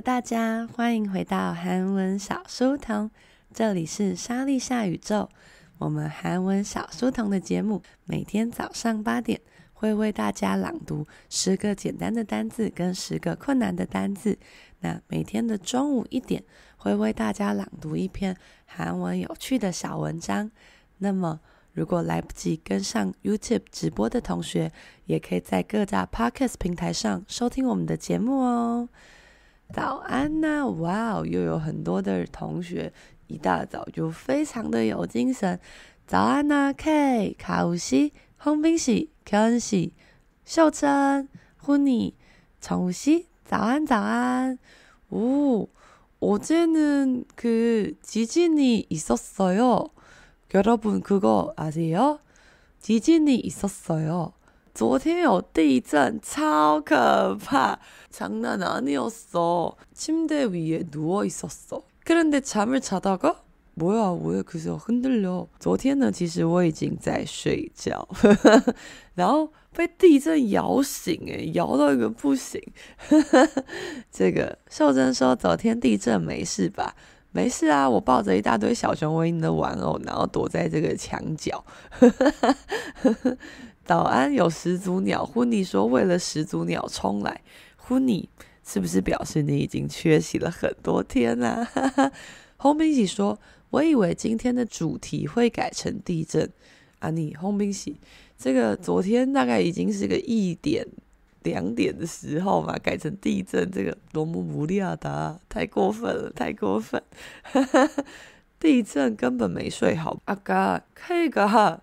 大家，欢迎回到韩文小书童，这里是莎莉夏宇宙。我们韩文小书童的节目，每天早上八点会为大家朗读十个简单的单字跟十个困难的单字。那每天的中午一点会为大家朗读一篇韩文有趣的小文章。那么，如果来不及跟上 YouTube 直播的同学，也可以在各大 Podcast 平台上收听我们的节目哦。 早安呐、啊！哇哦，又有很多的同学一大早就非常的有精神。早安呐、啊、K、卡우시、홍빈 씨、 견 씨、 秀珍、훈이、 정우 씨， 早安早安。哦，어제는그지진이있었어요 여러분 그거 아세요? 지진이 있었어요. 昨天有地震，超可怕，장난아니었어침대위에누워있었어그런데잠을자다가뭐야왜그래흔들려昨天呢，其实我已经在睡觉，然后被地震摇醒，诶，摇到一个不行。这个秀珍说，昨天地震没事吧？没事啊，我抱着一大堆小熊维尼的玩偶，然后躲在这个墙角。 早安，有始祖鸟。Honey 说：“为了始祖鸟冲来。”Honey 是不是表示你已经缺席了很多天啊？轰冰喜说：“我以为今天的主题会改成地震。”啊妮，轰冰喜，这个昨天大概已经是个一点、两点的时候嘛，改成地震，这个多么不力啊！达，太过分了，太过分！地震根本没睡好。阿嘎，K 嘎。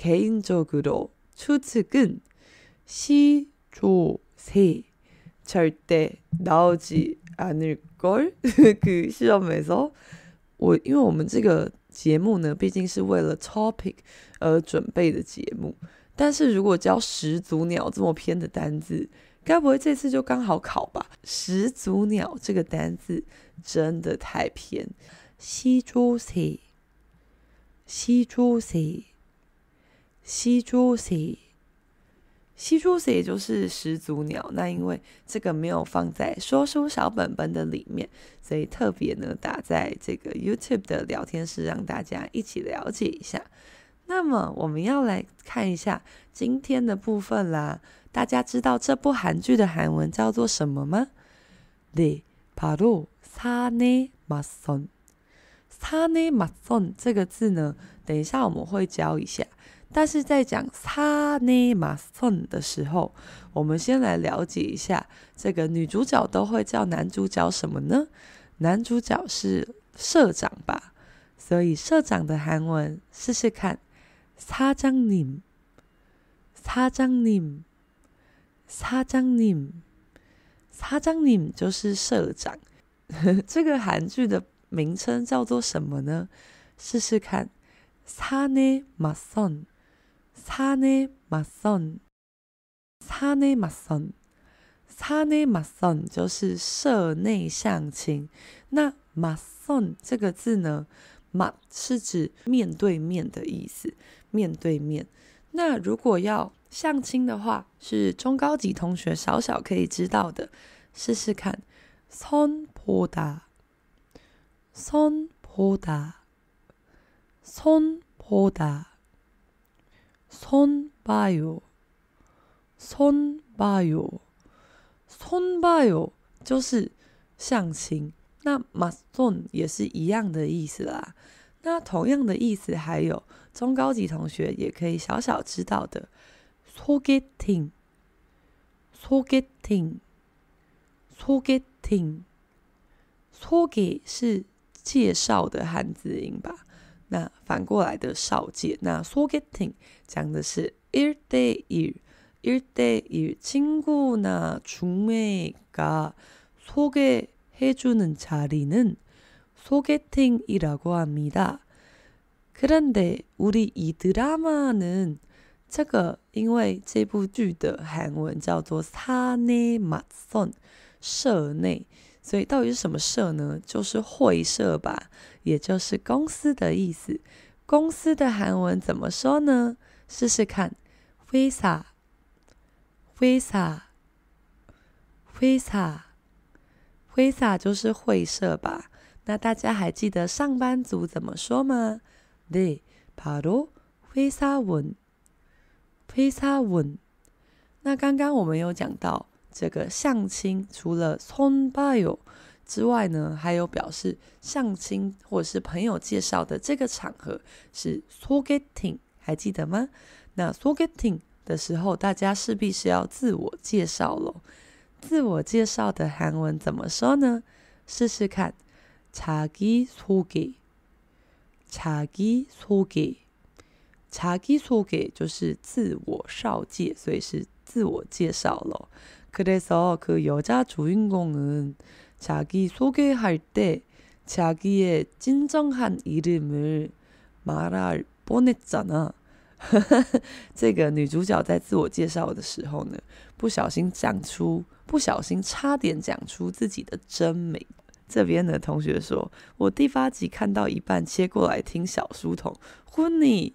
개인적으로 추측은 시조새 절대 나오지 않을 걸. 그 시험에서 我因为我们这个节目呢，毕竟是为了 topic 而准备的节目。但是如果教始祖鸟这么偏的单字，该不会这次就刚好考吧？始祖鸟这个单字真的太偏。시조새，시조새， 시조새，시조새就是始祖鸟。那因为这个没有放在说书小本本的里面，所以特别呢打在这个 YouTube 的聊天室，让大家一起了解一下。那么我们要来看一下今天的部分啦。大家知道这部韩剧的韩文叫做什么吗？对，바로사내맞선。사내맞선这个字呢，等一下我们会教一下。 但是在讲사내맞선的时候，我们先来了解一下这个女主角都会叫男主角什么呢？男主角是社长吧？所以社长的韩文试试看。사장님， 사장님， 사장님， 사장님就是社长。这个韩剧的名称叫做什么呢？试试看，사내맞선， 사내맞선， 사내맞선， 사내맞선就是社内相亲。那맞선这个字呢？맞是指面对面的意思。面对面，那如果要相亲的话，是中高级同学少少可以知道的，试试看。손보다， 손보다， 손보다， 손봐요， 손봐요， 손봐요就是相亲。 那맞선也是一样的意思啦。那同样的意思还有中高级同学也可以小小知道的소개팅，소개팅，소개팅，소개 是介绍的汉字音吧？ 那反过来的绍介，那 소개팅 讲的是 일대일，일대일 친구나 중매가 소개해주는 자리는 소개팅이라고 합니다. 그런데 우리 이 드라마는 这个因为这部剧的韩文叫做 사내 맞선 社内， 所以到底是什么社呢？就是会社吧，也就是公司的意思。公司的韩文怎么说呢？试试看회사，회사，회사，회사 就是会社吧。那大家还记得上班族怎么说吗？对，바로회사원，회사원。那刚刚我们有讲到 这个相亲，除了손봐요之外呢，还有表示相亲或者是朋友介绍的这个场合是소개팅，还记得吗？那소개팅的时候，大家势必是要自我介绍喽。自我介绍的韩文怎么说呢？试试看。자기소개자기소개자기소개就是自我绍介，所以是 自我介绍咯。그래서그여자주인공은자기소개할때자기의진정한이름을말할뻔했잖아。这个女主角在自我介绍的时候呢，不小心讲出，不小心差点讲出自己的真名。这边的同学说：“我第八集看到一半，切过来听小书童。婚礼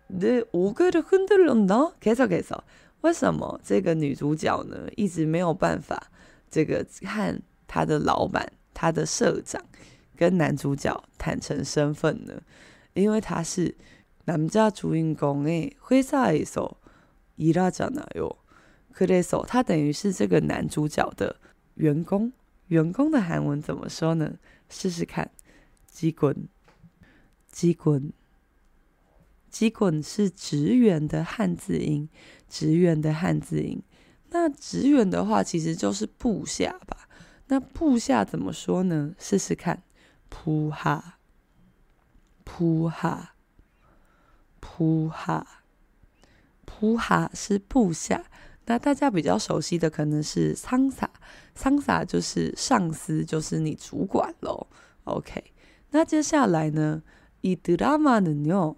내어깨를흔들렸나？계속계속为什么这个女主角呢，一直没有办法这个和她的老板、她的社长跟男主角坦诚身份呢？因为他是남자주인공의회사에서일하잖아요그래서他等于是这个男主角的员工。员工的韩文怎么说呢？试试看，직원，직원， 激滚是直远的汉字音直远的汉字音。那直远的话其实就是部下吧。那部下怎么说呢？试试看。扑哈。扑哈。扑哈。扑哈是部下。那大家比较熟悉的可能是桑沧桑就是上司就是你主管喽 ok 那接下来呢？一德玛的妞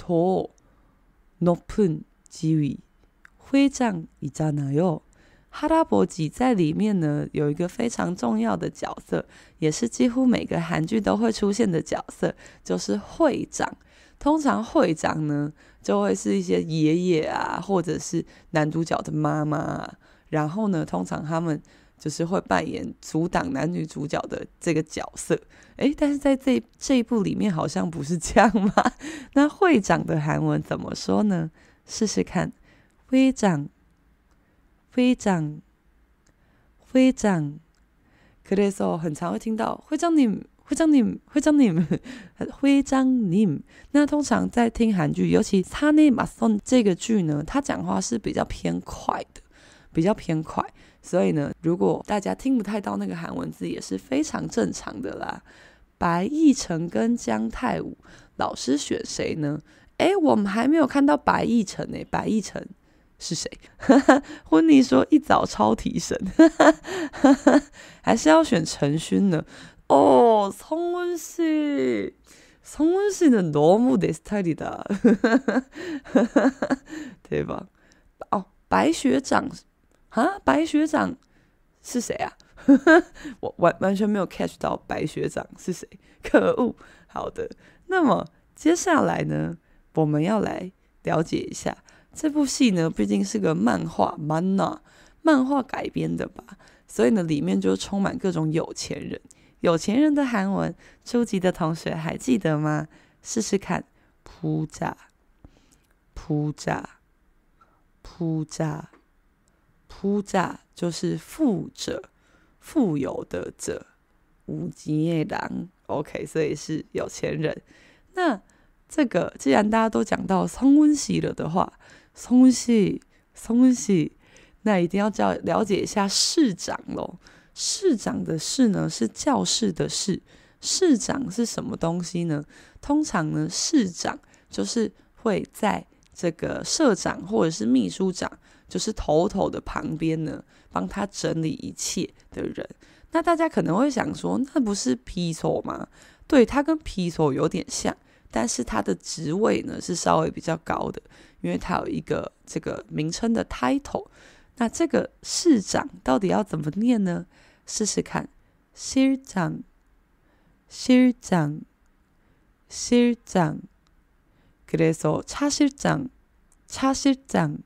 더 높은 지위 회장이잖아요. 할아버지 在里面呢，有一个非常重要的角色，也是几乎每个韩剧都会出现的角色，就是会长。通常会长呢，就会是一些爷爷啊，或者是男主角的妈妈啊。然后呢，通常他们 就是会扮演阻挡男女主角的这个角色。诶，但是在这这一部里面好像不是这样嘛？那会长的韩文怎么说呢？试试看，会长，会长，会长。可以说很常会听到会长你。会长你，会长你，会长你。那通常在听韩剧，尤其他那马松这个剧呢，他讲话是比较偏快的，比较偏快。所以呢，如果大家听不太到那个韩文字，也是非常正常的啦。白易辰跟姜泰武，老师选谁呢？诶，我们还没有看到白易辰呢。白易辰是谁？婚礼说一早超提神，还是要选陈勋呢？哦，성훈 씨， 성훈 씨는 너무 내 스타일이다。 对吧？哦，白学长， 啊，白学长是谁啊？我完完全没有 catch 到白学长是谁，可恶！好的，那么接下来呢，我们要来了解一下这部戏呢，毕竟是个漫画 mana 漫画改编的吧，所以呢，里面就充满各种有钱人。有钱人的韩文，初级的同学还记得吗？试试看，扑炸，扑炸，扑炸，扑炸，就是富者，富有的者，无极狼。OK，所以是有钱人。那这个既然大家都讲到松温喜了的话，松温喜，松温喜，那一定要叫了解一下市长喽。市长的市呢，是教室的室，市长是什么东西呢？通常呢，市长就是会在这个社长或者是秘书长，就是头头的旁边呢，帮他整理一切的人。那大家可能会想说，那不是批错吗？对，他跟批错有点像，但是他的职位呢是稍微比较高的，因为他有一个这个名称的 title。那这个市长到底要怎么念呢？试试看，市长，市长，市长。그래서차실장， 차실장，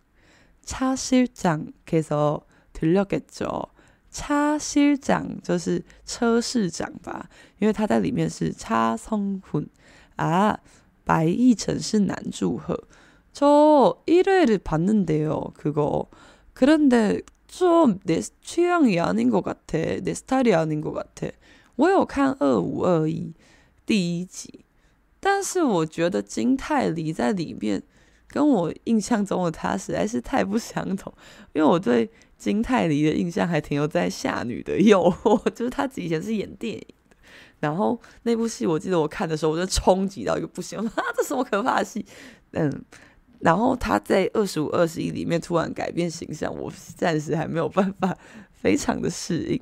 차실장。그래서들렸겠죠。차실장就是车市长吧，因为他在里面是차성훈啊。白易辰是南柱赫，저1회를봤는데요그거그런데 좀내 취향이 아닌 것 같아. 내 스타일이 아닌 것 같아. 我有看二五二一第一集，但是我觉得金泰梨在里面 跟我印象中的他实在是太不相同。因为我对金泰梨的印象还停留在《夏女的诱惑》，就是他以前是演电影的。然后那部戏，我记得我看的时候，我就冲击到一个不行，啊，这什么可怕的戏？嗯。然后他在二十五、二十一里面突然改变形象，我暂时还没有办法非常的适应。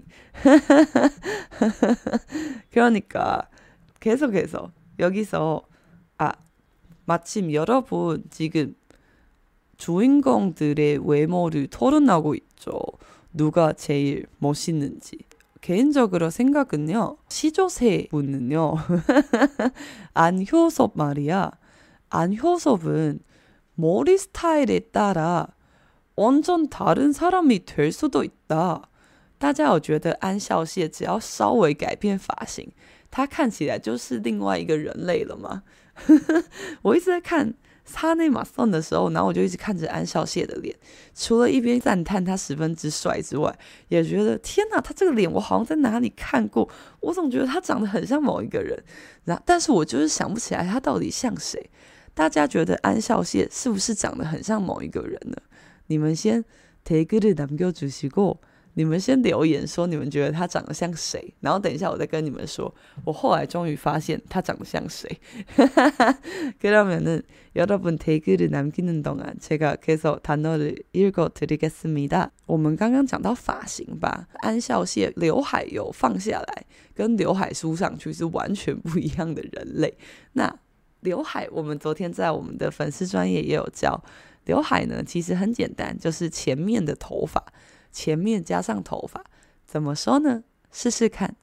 그러니까계속해서여기서아 마침여러분지금주인공들의외모를토론하고있죠누가제일멋있는지개인적으로생각은요시조새분은요안효섭말이야안효섭은 머리 스타일에 따라 완전 다른 사람이 될 수도 있다。大家有觉得安孝燮只要稍微改变发型，他看起来就是另外一个人类了吗？ 呵呵，我一直在看他内马送的时候，然后我就一直看着安少谢的脸。除了一边赞叹他十分之帅之外，也觉得天呐，他这个脸我好像在哪里看过。我总觉得他长得很像某一个人，然但是我就是想不起来他到底像谁。大家觉得安少谢是不是长得很像某一个人呢？你们先 take good。你们先留言说你们觉得他长得像谁，然后等一下我再跟你们说。我后来终于发现他长得像谁。그러면은여러분댓글을남기는동안제가계속단어를읽어드리겠습니다。我们刚刚讲到发型吧，安孝燮刘海有放下来，跟刘海梳上去是完全不一样的人类。那刘海，我们昨天在我们的粉丝专页也有教。刘海呢，其实很简单，就是前面的头发， 前面加上头发，怎么说呢？试试看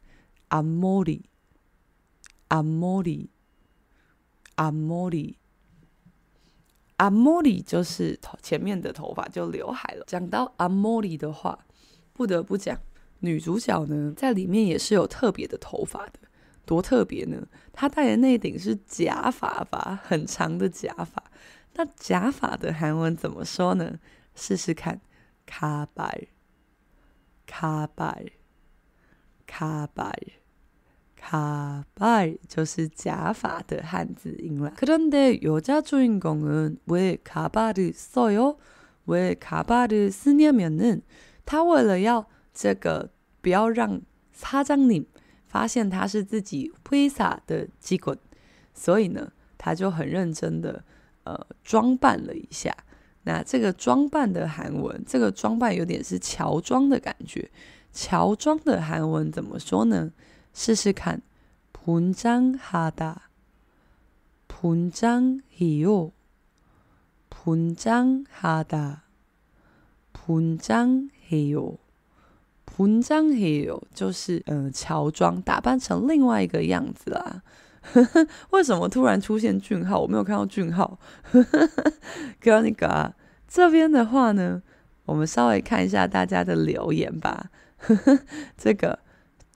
，Amori，Amori，Amori，Amori 就是头，前面的头发就刘海了。讲到 Amori 的话，不得不讲，女主角呢，在里面也是有特别的头发的，多特别呢？她戴的那顶是假发吧，很长的假发。那假发的韩文怎么说呢？试试看，卡巴。卡白，卡白，卡白，就是假发的汉字音了。그런데여자주인공은왜카바를써요왜카바를쓰냐면은他为了要这个不要让사장님发现他是自己회사的직원，所以呢，他就很认真的呃装扮了一下。 那这个装扮的韩文，这个装扮有点是乔装的感觉。乔装的韩文怎么说呢？试试看，분장하다，분장해요，분장하 다， 분장해요， 분장해요，就是嗯、呃，乔装打扮成另外一个样子啦。 为什么突然出现俊浩？我没有看到俊浩。哥那个这边的话呢，我们稍微看一下大家的留言吧。这个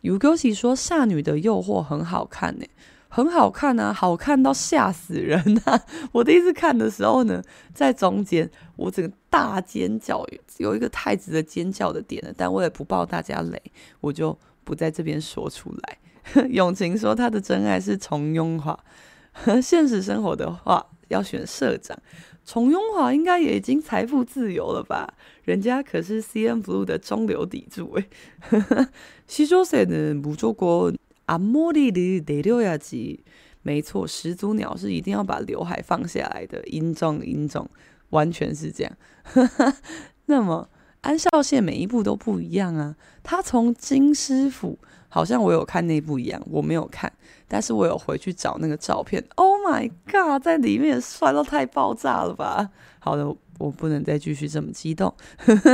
u g o s i 说《夏女的诱惑》很好看呢，很好看啊，好看到吓死人啊！我第一次看的时候呢，在中间我整个大尖叫，有一个太子的尖叫的点了，但为了不爆大家雷，我就不在这边说出来。永晴说他的真爱是从庸华，现实生活的话要选社长。从庸华应该也已经财富自由了吧？人家可是 CNBLUE 的中流砥柱诶。西周赛的母조건앞머리를내려야지。没错，始祖鸟是一定要把刘海放下来的。音重音重，完全是这样。那么安孝燮每一部都不一样啊，他从金师傅。 好像我有看那部一样，我没有看，但是我有回去找那个照片。Oh my god，在里面帅到太爆炸了吧！好的，我不能再继续这么激动。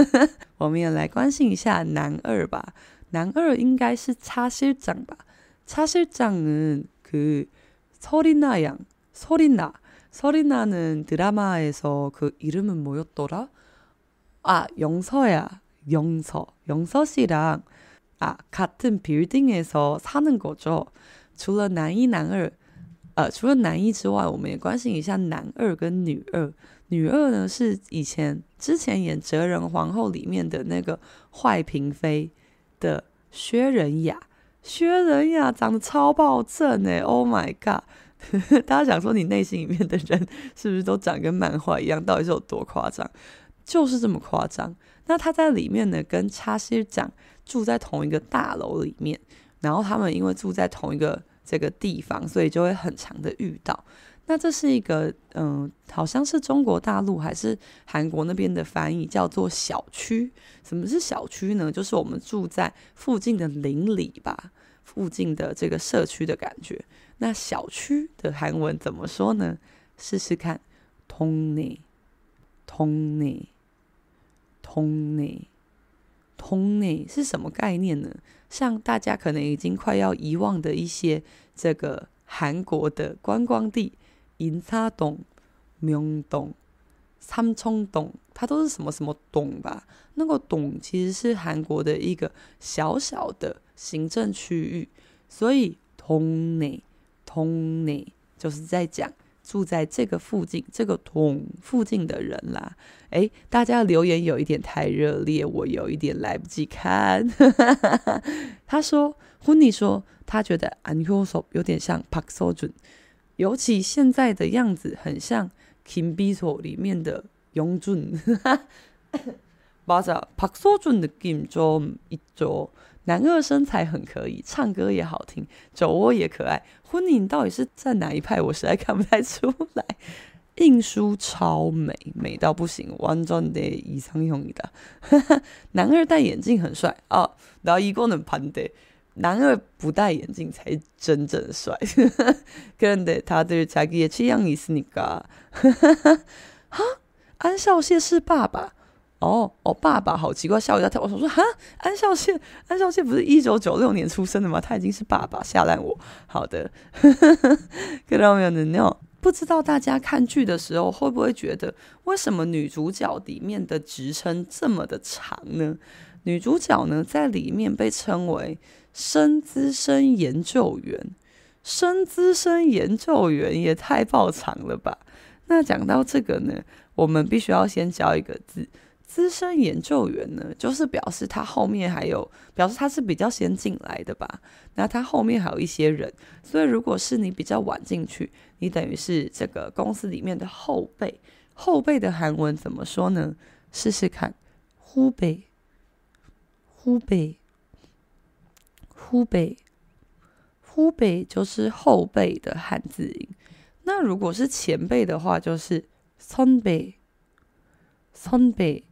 我们也来关心一下男二吧。男二应该是차실장吧？차실장은그서린나양서린나서린나는드라마에서그이름은뭐였더라啊，영서야영서영서씨랑 啊，같은 빌딩에서 사는 거죠。除了男一、男二，呃，除了男一之外，我们也关心一下男二跟女二。女二呢是以前之前演《哲仁皇后》里面的那个坏嫔妃的薛仁雅。薛仁雅长得超爆正哎！Oh my god！大家想说你内心里面的人是不是都长跟漫画一样？到底是有多夸张？就是这么夸张。那他在里面呢，跟差西讲。 住在同一个大楼里面然后他们因为住在同一个这个地方所以就会很常的遇到。那这是一个嗯好像是中国大陆还是韩国那边的翻译叫做小区。什么是小区呢？就是我们住在附近的邻里吧附近的这个社区的感觉。那小区的韩文怎么说呢？试试看 tony tony tony 通呢，是什么概念呢？像大家可能已经快要遗忘的一些这个韩国的观光地，银沙洞、明洞、三冲洞，它都是什么什么洞吧？那个洞其实是韩国的一个小小的行政区域，所以通呢，通呢，就是在讲住在这个附近，这个洞附近的人啦，诶，大家留言有一点太热烈，我有一点来不及看。他说，婚尼说他觉得安효섭有点像朴寿준，尤其现在的样子很像김비서里面的영준。맞아박서준느낌좀있죠 男二身材很可以，唱歌也好听，酒窝也可爱。婚礼到底是在哪一派？我实在看不太出来。印书超美，美到不行，완전내이상형이다。男二戴眼镜很帅哦，然后一个人盘的，男二不戴眼镜才真正的帅。그런데다들자기의취향이있으니까哈，安孝燮是爸爸。 哦哦，爸爸好奇怪，吓我一跳。我说说哈，安孝燮，安孝燮不是一九九六年出生的吗？他已经是爸爸，吓烂我。好的，看到没有呢？不知道大家看剧的时候会不会觉得，为什么女主角里面的职称这么的长呢？女主角呢，在里面被称为深资深研究员。深资深研究员也太爆长了吧？那讲到这个呢，我们必须要先教一个字。资深研究员呢，就是表示他后面还有，表示他是比较先进来的吧？那他后面还有一些人，所以如果是你比较晚进去，你等于是这个公司里面的后辈。后辈的韩文怎么说呢？试试看，후배，후배，후배，후배就是后辈的汉字音。那如果是前辈的话，就是선배，선배。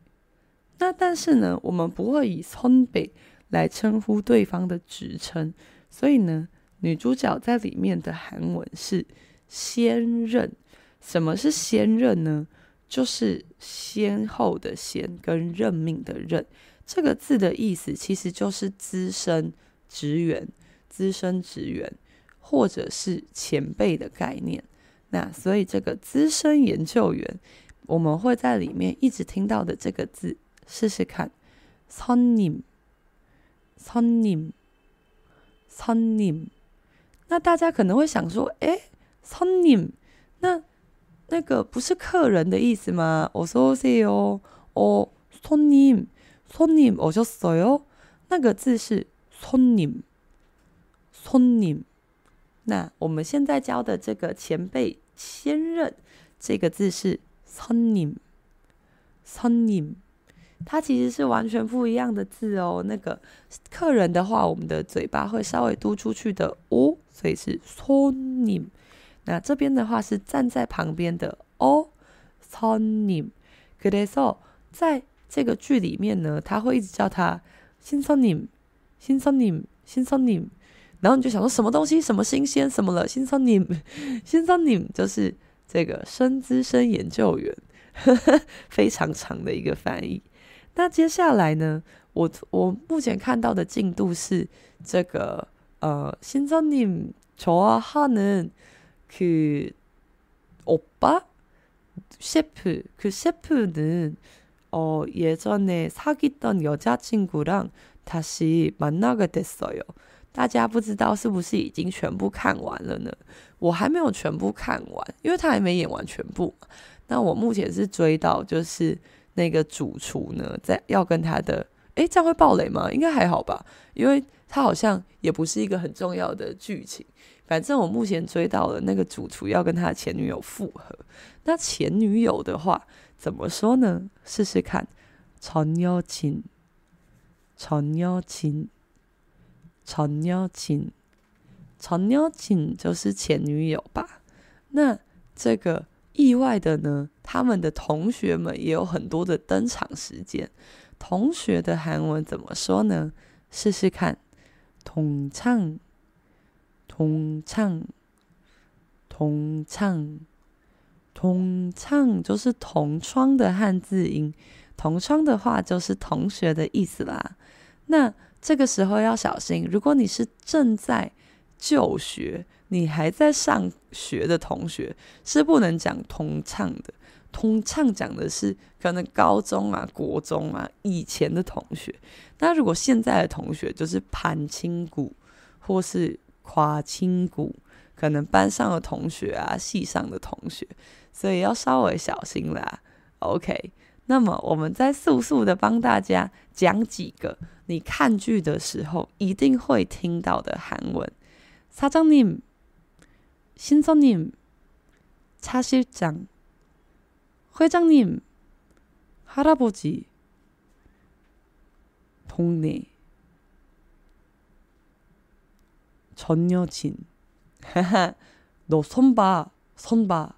那但是呢，我们不会以선배来称呼对方的职称，所以呢，女主角在里面的韩文是先任。什么是先任呢？就是先后的先跟任命的任，这个字的意思其实就是资深职员、资深职员或者是前辈的概念。那所以这个资深研究员，我们会在里面一直听到的这个字。试试看，손 님， 손 님， 손 님。那大家可能会想说，诶，손 님， 那那个不是客人的意思吗？어서오세요，哦，손 님， 손님오셨어요？那个字是손 님， 손 님。那我们现在教的这个前辈先任，这个字是손 님， 손 님。 它其实是完全不一样的字哦。那个客人的话，我们的嘴巴会稍微嘟出去的哦，所以是손 님。那这边的话是站在旁边的哦，손 님。그래서在这个剧里面呢，他会一直叫他신선 님、신선 님、신선 님。然后你就想说什么东西，什么新鲜，什么了？신선 님、신선 님就是这个深资深研究员，呵呵，非常长的一个翻译。 那接下来呢？我我目前看到的进度是这个呃，신선님좋아하는그오빠셰프그셰프는어예전에사귀던여자친구랑다시만나게됐어요大家不知道是不是已经全部看完了呢？我还没有全部看完，因为他还没演完全部。那我目前是追到就是。 那个主厨呢，在要跟他的，哎，这样会暴雷吗？应该还好吧，因为他好像也不是一个很重要的剧情。反正我目前追到了那个主厨要跟他的前女友复合。那前女友的话怎么说呢？试试看，陈幺琴，陈幺琴，陈幺琴，陈幺琴就是前女友吧？那这个意外的呢，他们的同学们也有很多的登场时间。同学的韩文怎么说呢？试试看，同唱，同唱，同唱，同唱，就是同窗的汉字音。同窗的话就是同学的意思啦。那这个时候要小心，如果你是正在就学。你还在上学的同学是不能讲同唱的，同唱讲的是可能高中啊、国中啊以前的同学。那如果现在的同学就是盘亲骨或是跨亲骨，可能班上的同学啊、系上的同学，所以要稍微小心啦。OK，那么我们再速速的帮大家讲几个你看剧的时候一定会听到的韩文，사장님。신선님、차실장、 회장님、할아버지、동네전여친哈哈，너손 봐， 손 봐。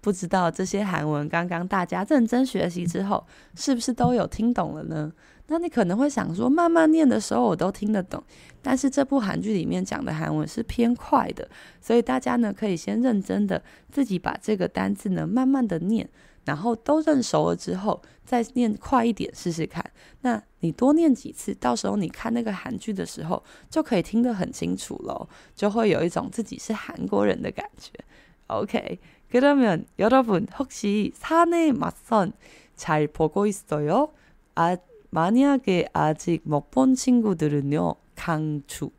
不知道这些韩文，刚刚大家认真学习之后，是不是都有听懂了呢？那你可能会想说，慢慢念的时候我都听得懂，但是这部韩剧里面讲的韩文是偏快的，所以大家呢可以先认真的自己把这个单字呢慢慢的念， 然后都认熟了之后再念快一点试试看。那你多念几次，到时候你看那个韩剧的时候就可以听得很清楚喽，就会有一种自己是韩国人的感觉。OK，그러면여러분혹시사내맞선잘보고있어요？啊。 만약에 아직 못 본 친구들은요, 강추,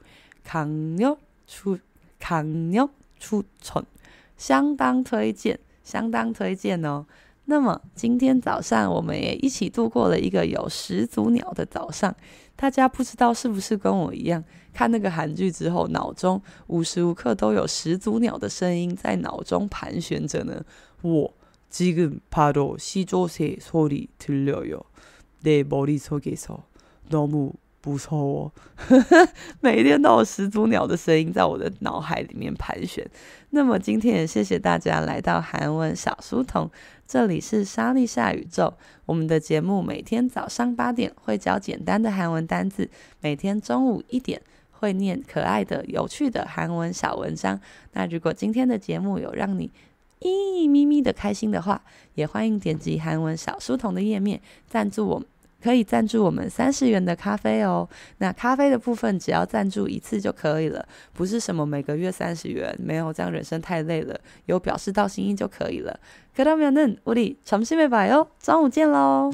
강력 추, 강력 추천，相当推荐，相当推荐哦。 那么今天早上我们也一起度过了一个有始祖鸟的早上。大家不知道是不是跟我一样，看那个韩剧之后，脑中无时无刻都有始祖鸟的声音在脑中盘旋着呢？我지금바로시조새소리들려요내머릿속에서너무 不错哦，每一天都有始祖鸟的声音在我的脑海里面盘旋。那么今天也谢谢大家来到韩文小书童，这里是莎莉夏宇宙。我们的节目每天早上八点会教简单的韩文单字，每天中午一点会念可爱的、有趣的韩文小文章。那如果今天的节目有让你咦咪咪的开心的话，也欢迎点击韩文小书童的页面赞助我们。可以赞助我们三十元的咖啡哦。那咖啡的部分只要赞助一次就可以了，不是什么每个月三十元，没有这样人生太累了，有表示到心意就可以了。그러면은우리점심에봐요，中午见喽。